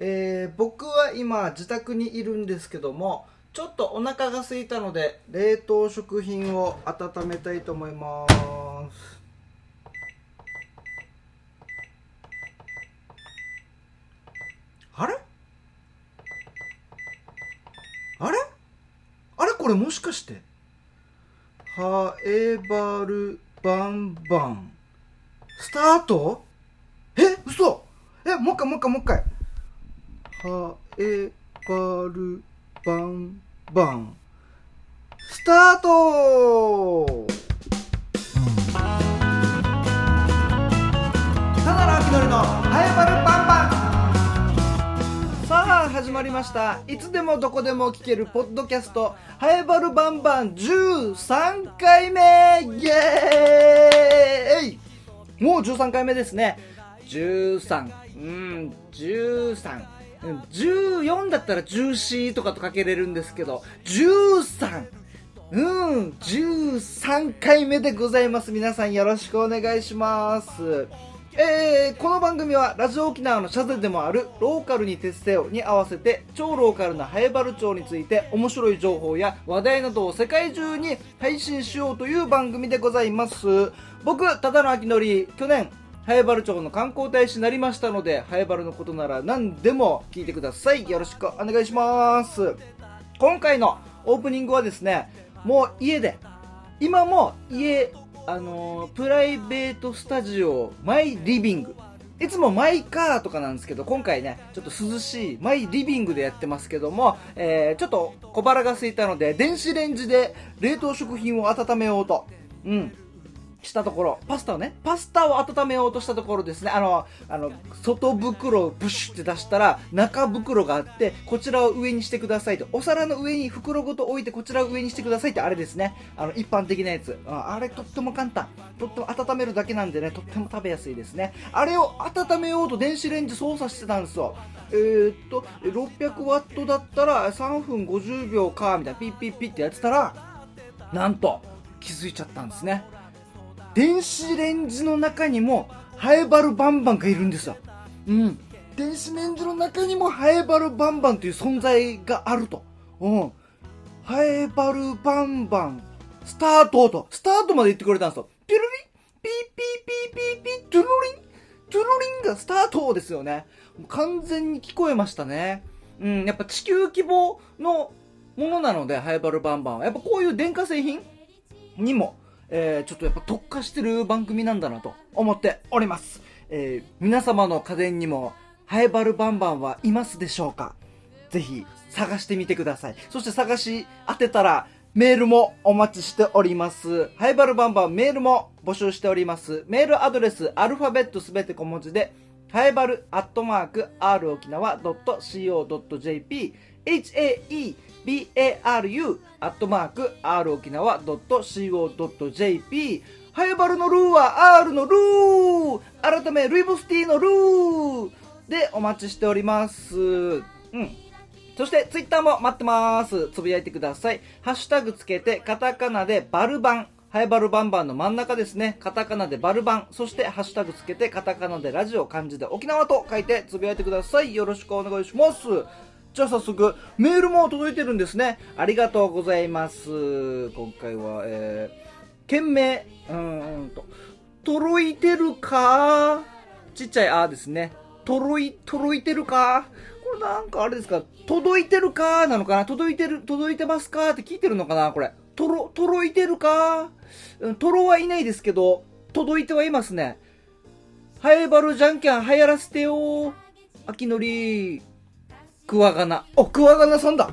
えー僕は今自宅にいるんですけどもちょっとお腹が空いたので冷凍食品を温めたいと思います。あれ？あれ？あれ？これもしかして。ハエバルバンバン。スタート？え？嘘？えもう一回もう一回もう一回。ハエバルバンバンスタート。ただのあきのりのハエバルバンバンさあ始まりました。いつでもどこでも聞けるポッドキャスト「ハエバルバンバン」13回目。イエーイ。もう13回目ですね。13うん13 14だったら14とかとかけれるんですけど13うん13回目でございます。皆さんよろしくお願いします。えー、この番組はラジオ沖縄のシャゼでもあるローカルに徹せよに合わせて超ローカルなハエバル町について面白い情報や話題などを世界中に配信しようという番組でございます。僕ただのあきのり去年ハエバル町の観光大使になりましたのでハエバルのことなら何でも聞いてください。よろしくお願いします。今回のオープニングはですねもう家で今も家あのープライベートスタジオマイリビング。いつもマイカーとかなんですけど今回ねちょっと涼しいマイリビングでやってますけども、えーちょっと小腹が空いたので電子レンジで冷凍食品を温めようと。うん。したところパスタをねパスタを温めようとしたところですね。あのあの外袋をブシュって出したら中袋があってこちらを上にしてくださいと。お皿の上に袋ごと置いてこちらを上にしてくださいってあれですね。あの一般的なやつ。ああれとっても簡単。とっても温めるだけなんでねとっても食べやすいですね。あれを温めようと電子レンジ操作してたんですよ。えー、っと600ワットだったら3分50秒かみたいなピッピッピッってやってたらなんと気づいちゃったんですね。電子レンジの中にもハエバルバンバンがいるんですよ。うん。電子レンジの中にもハエバルバンバンという存在があると。うん。ハエバルバンバン、スタートと、スタートまで言ってくれたんですよ。ピュルリンピーピーピーピーピー、トゥルリントゥルリンがスタートですよね。完全に聞こえましたね。うん、やっぱ地球規模のものなので、ハエバルバンバンは。やっぱこういう電化製品にも、えーちょっとやっぱ特化してる番組なんだなと思っております。えー皆様の家電にも、ハエバルバンバンはいますでしょうか？ぜひ探してみてください。そして探し当てたら、メールもお待ちしております。ハイバルバンバンメールも募集しております。メールアドレス、アルファベットすべて小文字で、ハイバルアットマーク r 沖縄 .co.jp haebaru アットマーク r 沖縄 .co.jp ハイバルのルーは R のルー改めルイボスティーのルーでお待ちしております。うん。そして、ツイッターも待ってます。つぶやいてください。ハッシュタグつけて、カタカナでバルバン。ハイバルバンバンの真ん中ですね。カタカナでバルバン。そして、ハッシュタグつけて、カタカナでラジオ、漢字で沖縄と書いてつぶやいてください。よろしくお願いします。じゃあ早速、メールも届いてるんですね。ありがとうございます。今回は、えー、件名、うーんと、届いてるか？ちっちゃいあーですね。届い、届いてるか？これなんかあれですか？届いてるか？なのかな？届いてる、届いてますか？って聞いてるのかな？これ。とろ、届いてるか？とろはいないですけど、届いてはいますね。ハエバルじゃんけん流行らせてよ秋のり。クワガナ。お、クワガナさんだ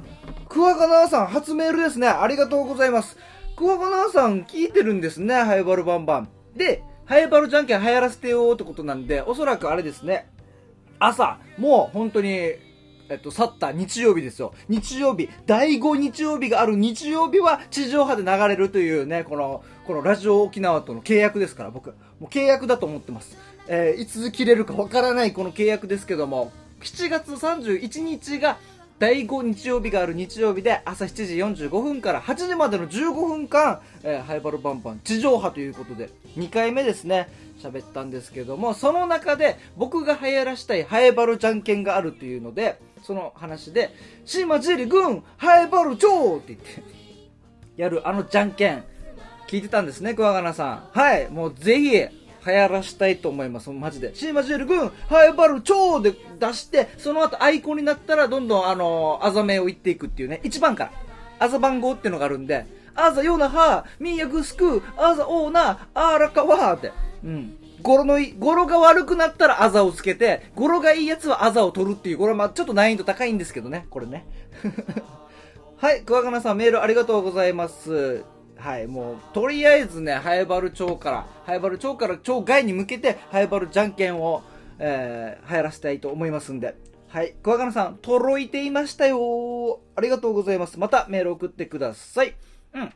クワガナさん初メールですね。ありがとうございます。クワガナさん聞いてるんですね。ハエバルバンバン。で、ハエバルじゃんけん流行らせてよってことなんで、おそらくあれですね。朝、もう本当に、えっと、去った日曜日ですよ。日曜日、第5日曜日がある日曜日は地上波で流れるというね、この、このラジオ沖縄との契約ですから、僕。もう契約だと思ってます。えーいつ切れるかわからないこの契約ですけども、7月31日が第5日曜日がある日曜日で朝7時45分から8時までの15分間、えー、ハイバルバンバン地上波ということで2回目ですね喋ったんですけどもその中で僕が流行らしたいハイバルじゃんけんがあるというのでその話で「島尻軍ハイバル超!」って言ってやるあのじゃんけん聞いてたんですね桑名さんはいもうぜひ流行らしたいと思います。マジで。シーマジェル軍、ハイバル超で出して、その後アイコンになったら、どんどんあのー、あざ名を言っていくっていうね、1番から。あざ番号っていうのがあるんで、あざよなは、みやぐすく、あざおうな、あらかわって。うん。語呂のいい、語呂が悪くなったらあざをつけて、語呂がいいやつはあざを取るっていう、これはまあちょっと難易度高いんですけどね、これね。はい、桑名さんメールありがとうございます。はい、もう、とりあえずね、ハエバル町から、ハエバル町から町外に向けて、ハエバルじゃんけんを、えー、流行らせたいと思いますんで。はい、桑名さん、届いていましたよありがとうございます。またメール送ってください。うん。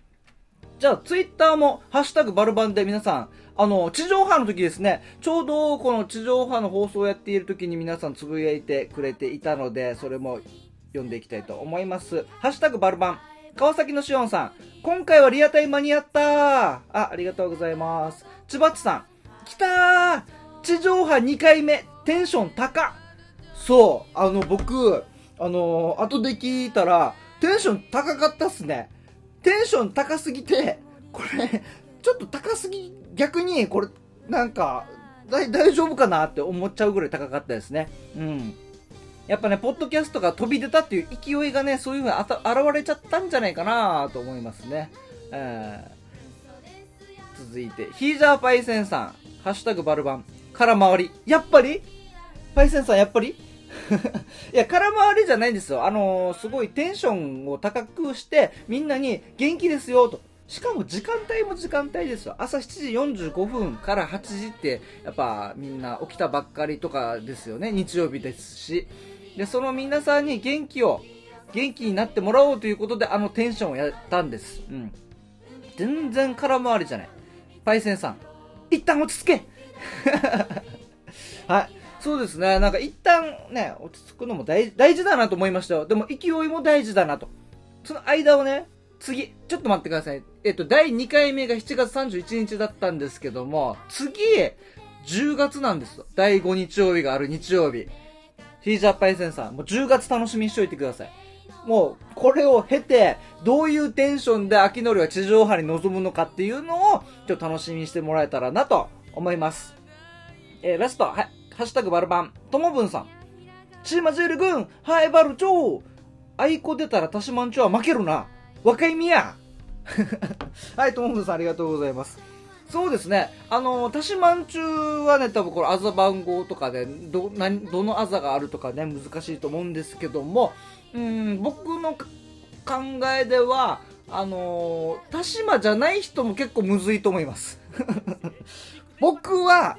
じゃあ、ツイッターも、ハッシュタグバルバンで皆さん、あの、地上波の時ですね、ちょうどこの地上波の放送をやっている時に皆さんつぶやいてくれていたので、それも読んでいきたいと思います。ハッシュタグバルバン。川崎のしおんさん、今回はリアタイ間に合ったあ、ありがとうございます。ちばっちさん、来たー地上波2回目、テンション高そう、あの、僕、あのー、後で聞いたら、テンション高かったっすね。テンション高すぎて、これ、ちょっと高すぎ、逆に、これ、なんか、大丈夫かなって思っちゃうぐらい高かったですね。うん。やっぱね、ポッドキャストが飛び出たっていう勢いがね、そういうふうにあた現れちゃったんじゃないかなと思いますね。えー、続いて、ヒージャーパイセンさん、ハッシュタグバルバン、空回り。やっぱり？パイセンさん、やっぱり？いや、空回りじゃないんですよ。あのー、すごいテンションを高くして、みんなに元気ですよと。しかも時間帯も時間帯ですよ。朝7時45分から8時って、やっぱみんな起きたばっかりとかですよね。日曜日ですし。で、その皆さんに元気を、元気になってもらおうということで、あのテンションをやったんです。うん。全然空回りじゃない。パイセンさん、一旦落ち着け はい。そうですね。なんか一旦ね、落ち着くのも大大事だなと思いましたよ。でも勢いも大事だなと。その間をね、次、ちょっと待ってください。えっと、第2回目が7月31日だったんですけども、次、10月なんですよ。第5日曜日がある日曜日。ヒージャーパイセンさん、もう10月楽しみにしといてください。もう、これを経て、どういうテンションで秋のりは地上波に臨むのかっていうのを、ちょっと楽しみにしてもらえたらなと思います。えー、ラスト、はい、ハッシュタグバルバン、ともぶんさん。チーマジュール軍、ハイバルチョウアイコ出たらタシマンチョは負けるな。若いみや はい、ともぶんさんありがとうございます。そうですね。あの、タシマン中はね、多分これ、あざ番号とかで、ど、何、どのあざがあるとかね、難しいと思うんですけども、うん、僕の考えでは、あのー、田島じゃない人も結構むずいと思います。僕は、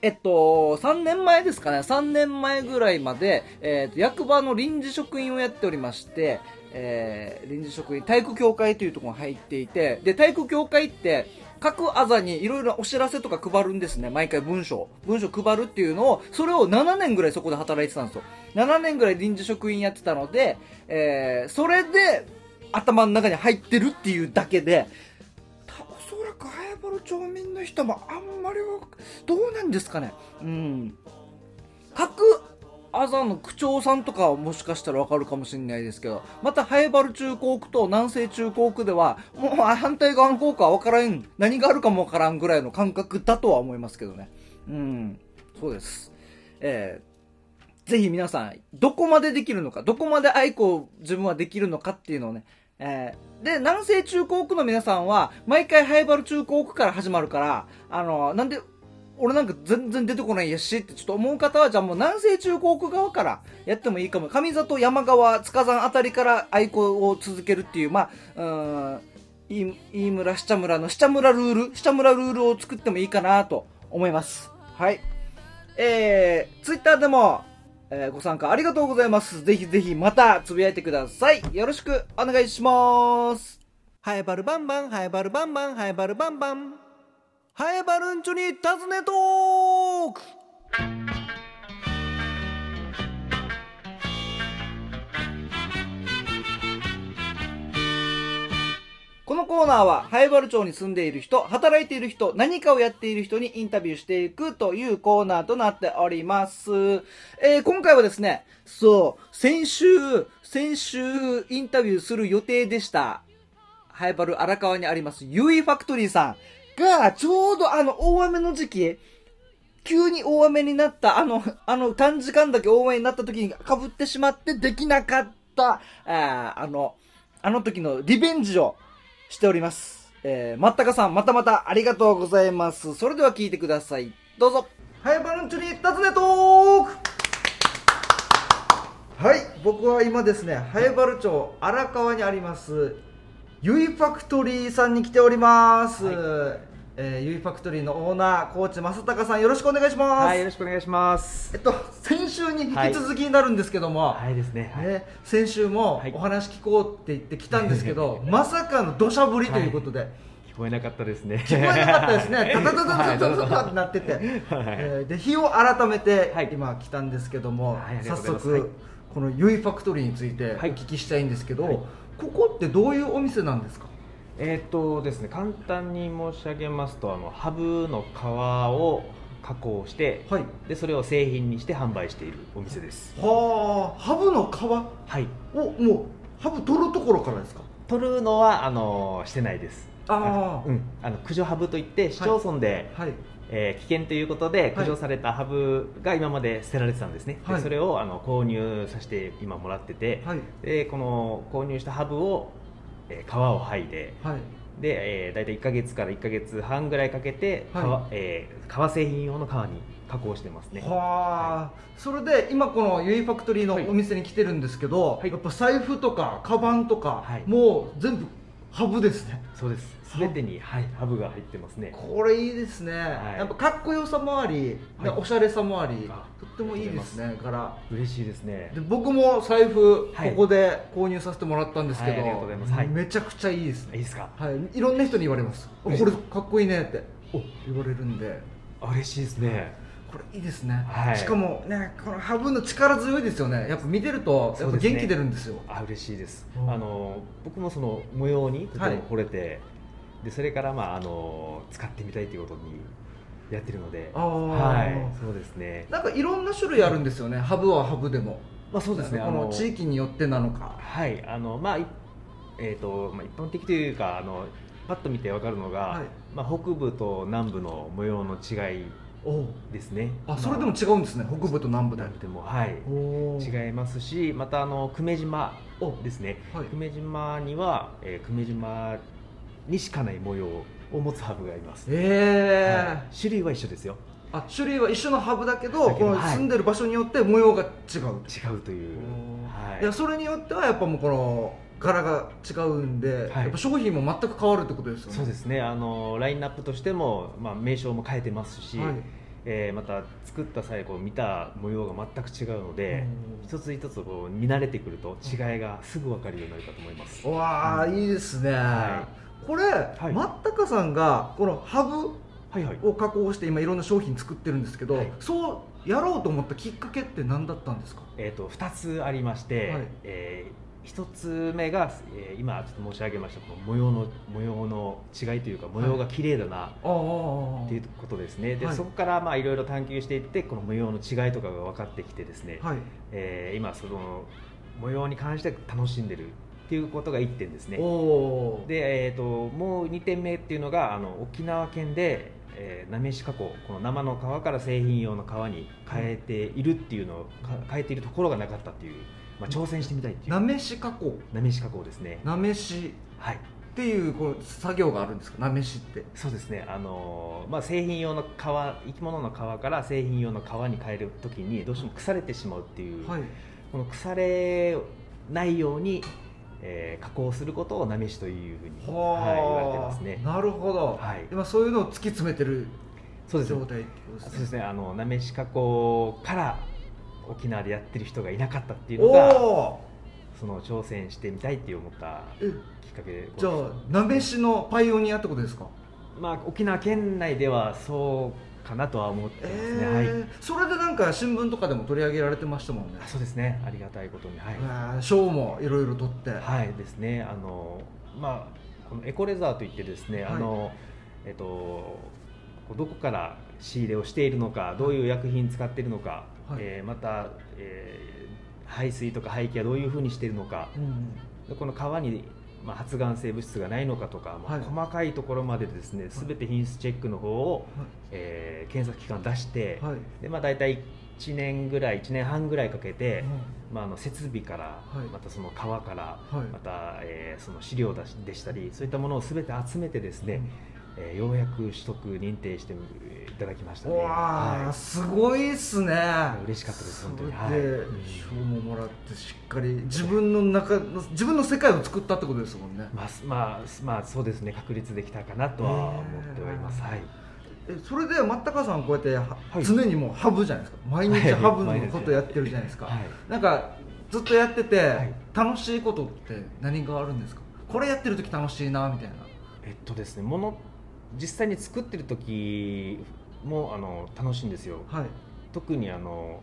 えっと、3年前ですかね、3年前ぐらいまで、えっと、役場の臨時職員をやっておりまして、えー、臨時職員、体育協会というところに入っていて、で、体育協会って、各あざにいろいろお知らせとか配るんですね。毎回文章。文章配るっていうのを、それを7年ぐらいそこで働いてたんですよ。7年ぐらい臨時職員やってたので、えー、それで頭の中に入ってるっていうだけで、おそらく早原町民の人もあんまりはどうなんですかね。うん。各アザの区長さんとかはもしかしたらわかるかもしれないですけど、また、ハエバル中高区と南西中高区では、もう反対側の効果はわからん、何があるかもわからんぐらいの感覚だとは思いますけどね。うん、そうです。えー、ぜひ皆さん、どこまでできるのか、どこまで愛子を自分はできるのかっていうのをね、えー、で、南西中高区の皆さんは、毎回ハイバル中高区から始まるから、あの、なんで、俺なんか全然出てこないやしってちょっと思う方は、じゃあもう南西中高区側からやってもいいかも。上里、山川、塚山あたりから愛好を続けるっていう、まあ、うん、飯村、下村の下村ルール、下村ルールを作ってもいいかなと思います。はい。えー、ツイッターでも、えー、ご参加ありがとうございます。ぜひぜひまたつぶやいてください。よろしくお願いします。ハエバルバンバン、ハエバルバンバン、ハエバルバンバン。ハエバルンチョに尋ねトークこのコーナーは、ハエバル町に住んでいる人、働いている人、何かをやっている人にインタビューしていくというコーナーとなっております。えー、今回はですね、そう、先週、先週インタビューする予定でした。ハエバル荒川にあります、ユイファクトリーさん。が、ちょうどあの、大雨の時期、急に大雨になった、あの、あの、短時間だけ大雨になった時に被ってしまってできなかった、あーあの、あの時のリベンジをしております。えー、まったかさん、またまたありがとうございます。それでは聞いてください。どうぞ。はい、バルンチュに尋ねトークはい、僕は今ですね、ハエバル町荒川にあります、ユイファクトリーさんに来ております。えー、ゆいファクトリーのオーナー、高知正隆さん、よろしくお願いします。はい、よろしくお願いします。えっと、先週に引き続きになるんですけども。はい、はい、ですね、はい、先週もお話聞こうって言ってきたんですけど、はい、まさかの土砂降りということで。聞こえなかったですね。聞こえなかったですね。ってなってて、はいえ、で日を改めて今来たんですけども、早速このゆいファクトリーについてお聞きしたいんですけど、ここってどういうお店なんですか？えーっとですね、簡単に申し上げますと、あのハブの皮を加工して、はい。でそれを製品にして販売しているお店です。はあ、ハブの皮？はい。をもうハブ取るところからですか？取るのはあのしてないです。あー。うん、あの駆除ハブといって市町村で、はい。えー危険ということではい。駆除されたハブが今まで捨てられてたんですね。はい。でそれをあの購入させて今もらってて、はい。でこの購入したハブを、えー皮を剥いで。はい。で、えー、大体1か月から1か月半ぐらいかけて、はい。革えー革製品用の革に加工してますね。はあ、それで今このユイファクトリーのはい。お店に来てるんですけど、はい。やっぱ財布とかカバンとか、はい。もう全部ハブですね。そうです。全てに、はい、ハブが入ってますね。これいいですね、やっぱかっこよさもあり、ねはい。おしゃれさもありあとってもいいですね柄。嬉しいですね。で僕も財布、はい。ここで購入させてもらったんですけど、はいありがとうございます。はい。めちゃくちゃいいですね。いいですか？はい、いろんな人に言われます。これかっこいいねって。お言われるんで。あ嬉しいですねこれいいですね、はい。しかもねこのハブの力強いですよね。やっぱ見てるとやっぱ元気出るんですよ。あ嬉しいです。うん。あの僕もその模様にとてはいも惚れて、でそれから、まあ、あの使ってみたいということにやってるので。はい。そうですね。なんかいろんな種類あるんですよね。ハブはハブでも。まあそうですね。この地域によってなのか。はい。あのまあいえーとまあ、一般的というかあのパッと見て分かるのが、はい。まあ、北部と南部の模様の違いですね。あそれでもま違うんですね。北部と南部で。あ南部でもはい。違いますしまたあの久米島。お。ですね、はい。久米島には、えー久米島にしかない模様を持つハブがいます、ええはい。種類は一緒ですよ。あ種類は一緒のハブだけどこの住んでる場所によって模様が違う。違うという、はい。いやそれによってはやっぱもうこの柄が違うんで、はい。やっぱ商品も全く変わるってことですよね。そうですね。あのラインナップとしても、まあ、名称も変えてますし、はいえーまた作った際こう見た模様が全く違うので、うん。一つ一つこう見慣れてくると違いがすぐ分かるようになるかと思います、うわあ、いいですね、はこれ、い。まったかさんがこのハブはいはい。を加工して今いろんな商品作ってるんですけど、はい。そうやろうと思ったきっかけって何だったんですか？えー、と2つありまして、はい。え1つ目が、えー今ちょっと申し上げましたこの模様の模様の違いというか模様が綺麗だな、ああっていうことですね。で、はい。そこからまあいろいろ探求していってこの模様の違いとかが分かってきてですね、はい。えー今その模様に関して楽しんでるっていうことが1点ですね。で、えー、ともう2点目っていうのがあの沖縄県で、えめし加工この生の皮から製品用の皮に変えているっていうのをか変えているところがなかったっていう、まあ、挑戦してみたいっていう。なめし加工。なめし加工ですね。なめし。はい。っていうこう作業があるんですか？なめしって。そうですね、あのーまあ、製品用の皮生き物の皮から製品用の皮に変えるときにどうしても腐れてしまうっていう、はい。この腐れないように、えー加工することをなめしというふうに、はい、言われてますね。なるほど、はい。今そういうのを突き詰めてる状態ってことですね。そうですね。あのなめし加工から沖縄でやってる人がいなかったっていうのがその挑戦してみたいって思ったえきっかけでじゃあなめしのパイオニアってことですか？まあ、沖縄県内ではそうかなとは思ってますね、えー。はい。それでなんか新聞とかでも取り上げられてましたもんね。あそうですね。ありがたいことに。はい、賞もいろいろ取って、はいですね。あのまあこのエコレザーといってですね、はい。あのえっとどこから仕入れをしているのかどういう薬品使っているのか、はい。えーまた、えー排水とか排気はどういうふうにしているのか。うんでこの川に、まあ、発がん性物質がないのかとか、まあはい。細かいところまでですね全て品質チェックの方を、えー検査機関出して、はい。でまあ、大体1年ぐらい1年半ぐらいかけて、うん。まあ、あの設備から、はい。またその川から、はい。また、えーその資料だしでしたりそういったものを全て集めてですね、えーようやく取得認定していただきましたね。わあ、はすごいっすね。い、嬉しかったです本当に。はい。賞ももらってしっかり自分の中の自分の世界を作ったってことですもんね。まあ、すまあ、すまあ、そうですね。確立できたかなとは思っております。はい。えそれで松高さんこうやっては、はい。常にもうハブじゃないですか。毎日ハブのことやってるじゃないですか、はい。なんかずっとやってて、はい。楽しいことって何があるんですか？これやってる時楽しいなみたいな。えっとですね、もの実際に作ってる時もあの楽しいんですよ。はい。特にあの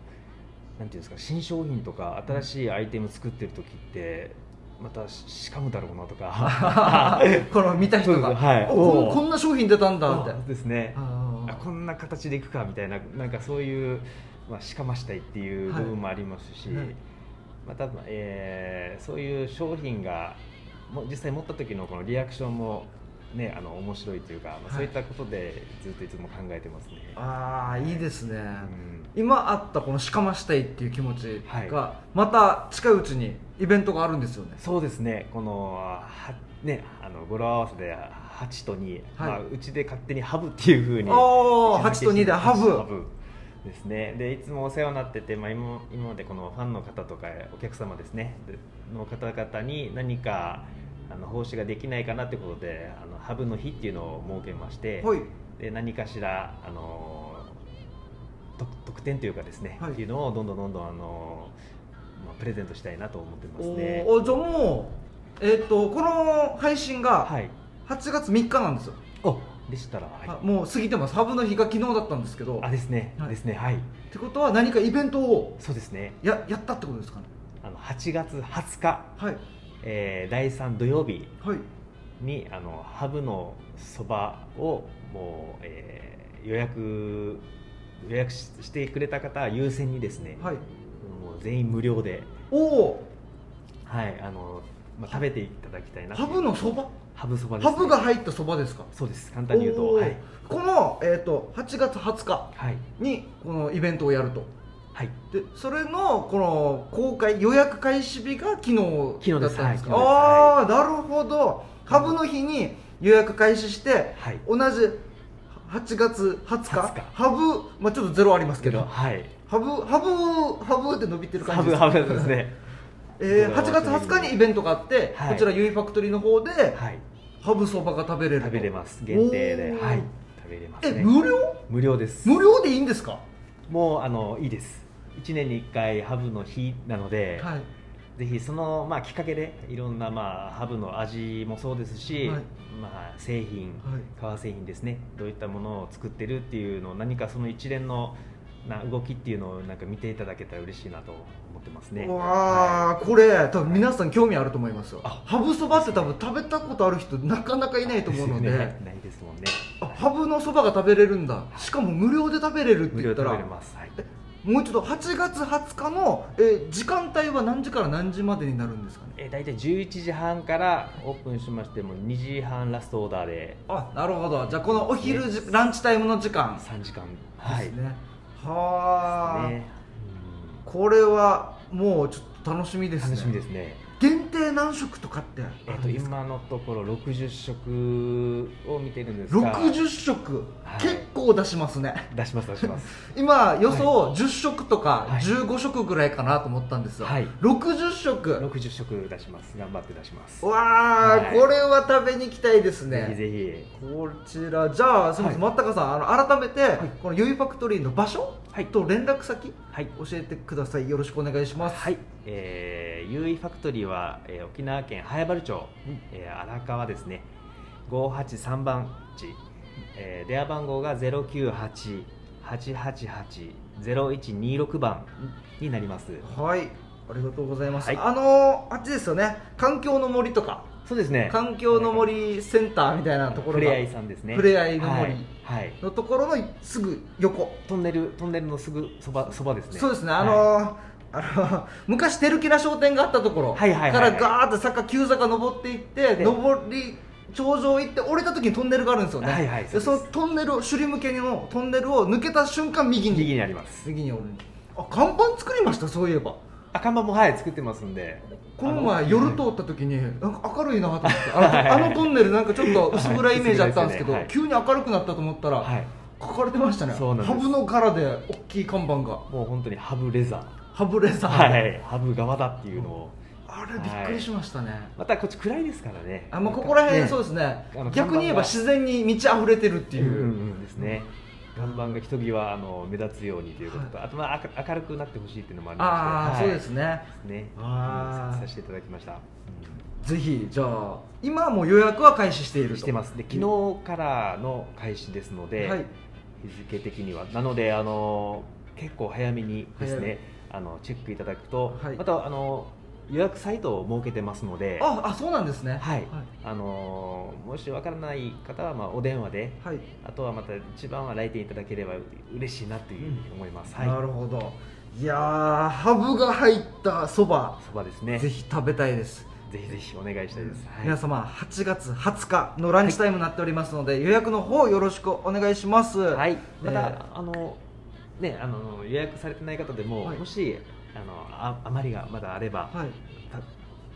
なんていうんですか新商品とか新しいアイテム作ってる時ってまたししかむだろうなとか。この見た人が、はい。おここんな商品出たんだみたいな。ですね。あこんな形でいくかみたいななんかそういう、まあ、しかましたいっていう部分もありますし、はい。はいまた、えーそういう商品がも実際持った時のこのリアクションもねあの面白いというか、まあ、はい。そういったことでずっといつも考えてますね。ああい。いですね、うん。今あったこのしかましたいっていう気持ちが、はまた近いうちにイベントがあるんですよね。そうですね、このはねあの語呂合わせで8と2、はい。まあ、うちで勝手にハブっていうふうにおー8と2でハブですね。でいつもお世話になってて、まあ、今今までこのファンの方とかお客様ですね。での方々に何かあの奉仕ができないかなということであのハブの日っていうのを設けまして、はい。で何かしらあの特特典というかですね、はい。っていうのをどんどんどんどんあの、まあ、プレゼントしたいなと思ってますね。おーじゃあもう、えっとこの配信がはい。8月3日なんですよ、おでしたら、はい。あもう過ぎてます。ハブの日が昨日だったんですけど。あですね、はい。ですね。はい。ってことは何かイベントをそうですね。ややったってことですかね。あの8月20日、はいえー第3土曜日はい。にあのハブのそばをもう、えー予約予約ししてくれた方は優先にですね、はい。もう全員無料で、おお。はいあのまあ、食べていただきたいなとハブのそば？ハブそばです、ね、ハブが入ったそばですか？そうです。簡単に言うとはい、この、えー、と8月20日はい。にこのイベントをやるとはい、でそれのこの公開予約開始日が昨日だったんですか、はい。ああなるほど。ハブの日に予約開始して、はい。同じ8月20日20日ハブ、まあ、ちょっとゼロありますけど。はい。ハブハブハブって伸びてる感ハブじですか？ハブですね。えー、8月20日にイベントがあって、はい。こちらユイファクトリーの方で、はい。ハブそばが食べれると。食べれます。限定で。はい。食べれますえね無料？無料です。無料でいいんですか？もうあのいいです1年に1回ハブの日なので、はい。ぜひその、まあ、きっかけでいろんな、まあ、ハブの味もそうですし、はい。まあ、製品、はい。革製品ですね。どういったものを作ってるっていうのを何かその一連のな動きっていうのをなんか見ていただけたら嬉しいなと思ってますね。わあ、これ多分皆さん興味あると思いますよ。あ。ハブそばって多分食べたことある人なかなかいないと思うので。ね。ないですもんね。あハブのそばが食べれるんだ。しかも無料で食べれるって無言ったら。料で食べれます。はいもう一度8月20日の、えー時間帯は何時から何時までになるんですかね？えー、大体11時半からオープンしましても2時半ラストオーダーで。あなるほど。じゃあこのお昼じ、ランチタイムの時間。3時間。ですね、はあ、ね。これはもうちょっと楽しみですね。うん楽しみですね。限定何食とかってあえっと今のところ60食を見てるんですが。60食、はい。結構出しますね。出します出します。今予想10食とかはい。15食ぐらいかなと思ったんですよ、はい。60食60食出します。頑張って出します。わあ、はい。これは食べに行きたいですね。ぜひぜこちらじゃあすみません、は松高さんあの改めて、このゆいファクトリーの場所、はい。と連絡先ひはい。教えてください。よろしくお願いします。はい、えー、ユーイファクトリーは、えー沖縄県早原町、えー荒川ですね。583番地、えー電話番号が098-888-0126番になります。はい。ありがとうございます、はい。あのあっちですよね。環境の森とか。そうですね。環境の森センターみたいなところがふれあいさんですね。ふれあいの森はい、はい。のところのすぐ横。トンネルトンネルのすぐそばそばですね。そうですね。あはい。のーあの昔照木な商店があったところからガーッと坂急坂登っていってで登り頂上行って降りた時にトンネルがあるんですよね、はいはいでそのトンネルを首里向けのトンネルを抜けた瞬間右に右にあります。右におるあ看板作りました？そういえば。あ看板もはい作ってますんで。この前あ夜通った時になんか明るいなと思って あのあのトンネルなんかちょっと薄暗いイメージあったんですけど、はい。急に明るくなったと思ったら、はい。書かれてましたね。ハブの柄で大きい看板が。もう本当にハブレザーハブレザーで、はい。ハブ側だっていうのを。あれびっくりしましたね、またこっち暗いですからね。あまあ、ここら辺、そううですね。逆に言えば自然に満ち溢れてるっていう、うんうんうんですね。看板がひときわあの目立つようにということと、あとまあ明明るくなってほしいっていうのもありああ、まして、そうですね。はいねさせていただきました、うん。ぜひじゃあ今はもう予約は開始していると。してます。で昨日からの開始ですので、はい。日付的には。なのであの結構早めにですねあのチェックいただくと、はい。またあの予約サイトを設けてますのでああそうなんですね。はい。あのもしわからない方は、まあ、お電話ではい、あとはまた一番は来店いただければ嬉しいなというふうに思います、はい。なるほど。いやーハブが入ったそばそばですね。ぜひ食べたいです。ぜひぜひお願いしたいです、はい。皆様8月20日のランチタイムになっておりますので、予約の方よろしくお願いします。はい、また、えーあのねあの予約されてない方でも、はい。もしあのあ余りがまだあれば、はい。た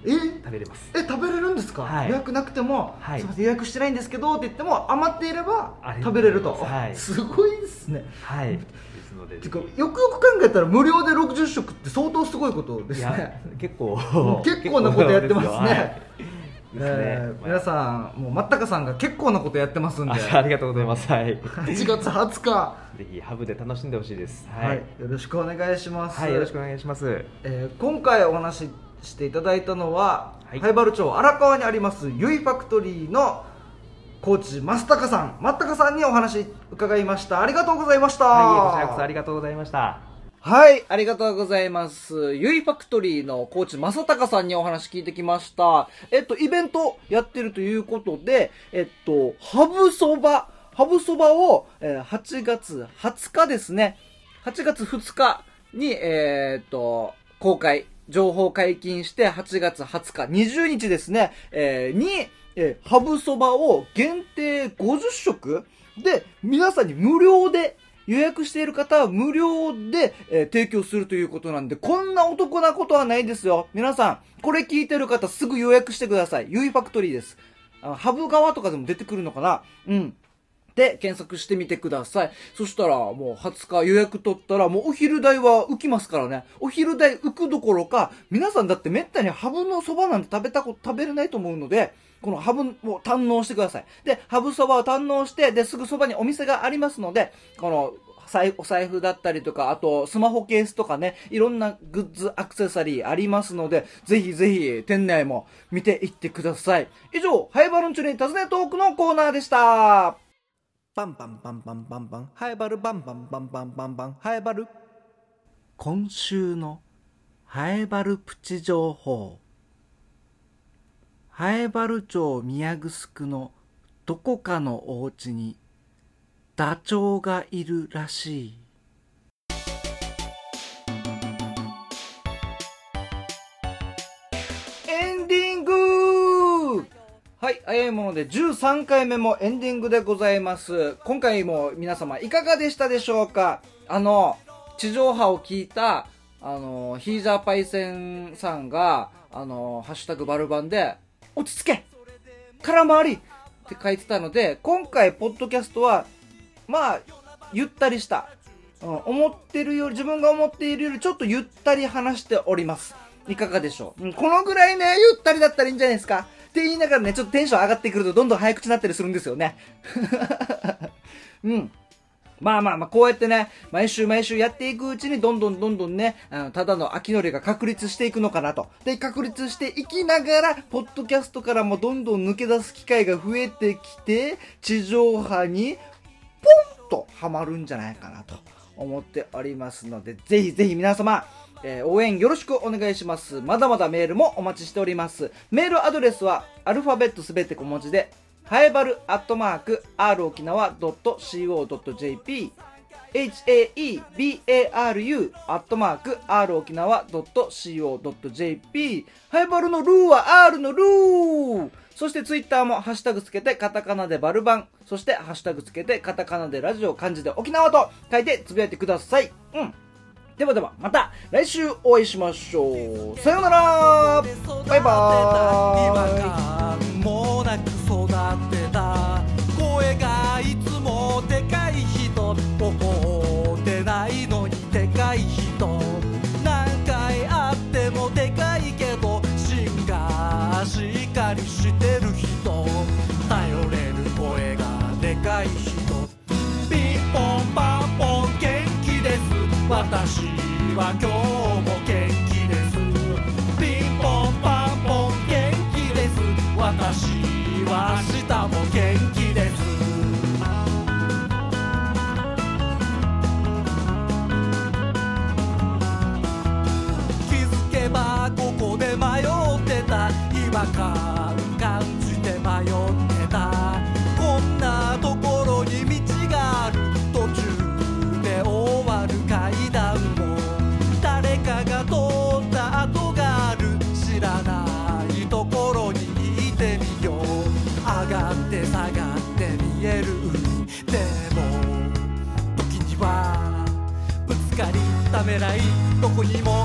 え？食べれます。え食べれるんですか、はい。予約なくても、はい。すいません予約してないんですけどって言っても余っていれば食べれると、はい。すごいですね。はい。ですのでてかよくよく考えたら無料で60食って相当すごいことですね。結構。結構なことやってますね ね。皆さんもうまったかさんが結構なことやってますんで。あ ありがとうございます。はい。8月20日。ぜひハブで楽しんでほしいです。はい、はい、よろしくお願いします、はい、よろしくお願いします。えー今回お話ししていただいたのは、はい。灰原町荒川にありますゆいファクトリーのコーチ増高さん。増高さんにお話伺いました。ありがとうございました。はいこちらこそありがとうございましたはい、ありがとうございます。ゆいファクトリーのコーチ正隆さんにお話聞いてきました。えっと、イベントやってるということで、えっと、ハブそば、ハブそばを、えー8月20日ですね。8月2日に、えーっと、公開、情報解禁して8月20日、20日ですね、えーに、えーハブそばを限定50食で、皆さんに無料で予約している方は無料で、えー提供するということなんで、こんなお得なことはないですよ。皆さん、これ聞いてる方すぐ予約してください。ゆいファクトリーです。あハブ側とかでも出てくるのかな？うん。で、検索してみてください。そしたら、もう20日予約取ったら、もうお昼代は浮きますからね。お昼代浮くどころか、皆さんだってめったにハブのそばなんて食べたこと、食べれないと思うので、このハブを堪能してください。で、ハブそばを堪能して、で、すぐそばにお店がありますので、この、財お財布だったりとか、あとスマホケースとかね、いろんなグッズ、アクセサリーありますので、ぜひぜひ店内も見ていってください。以上、ハイバルンチュに尋ねトークのコーナーでした。バンバンバンバンバンバン、ハイバルバンバンバンバンバンバン、ハイバル。今週のハイバルプチ情報。ハエバル町宮城のどこかのお家にダチョウがいるらしい。エンディングはい、早いもので13回目もエンディングでございます。今回も皆様いかがでしたでしょうか？あの、地上波を聞いた、あの、ヒージャーパイセンさんが、あの、ハッシュタグバルバンで、落ち着け空回りって書いてたので、今回、ポッドキャストは、まあ、ゆったりした、うん、思ってるより、自分が思っているよりちょっとゆったり話しております。いかがでしょう、うん、このぐらいね、ゆったりだったらいいんじゃないですか？って言いながらね、ちょっとテンション上がってくるとどんどん早口になったりするんですよね。うん。まあまあまあ、こうやってね、毎週毎週やっていくうちに、どんどんどんどんね、あのただの秋のりが確立していくのかなと。で、確立していきながら、ポッドキャストからもどんどん抜け出す機会が増えてきて、地上波に、ポンとハマるんじゃないかなと思っておりますので、ぜひぜひ皆様、えー応援よろしくお願いしますまだまだメールもお待ちしておりますメールアドレスはアルファベットすべて小文字ではえばるアットマーク r 沖縄 .co.jp haebaru アットマーク r 沖縄 .co.jp ハイバルのルーは R のルー。そしてツイッターもハッシュタグつけてカタカナでバルバン。そしてハッシュタグつけてカタカナでラジオ漢字で沖縄と書いてつぶやいてください。うん。ではではまた来週お会いしましょう。さようなら。バイバーイ。感もなく育ってた声がいつもでかい人怒ってないのにでかい人。何回会ってもでかいけど芯がしっかりしてる人。頼れる声がでかい人。ピンポンパンポン元気です。私は今日って下がって見える。でも時にはぶつかりためらい。どこにも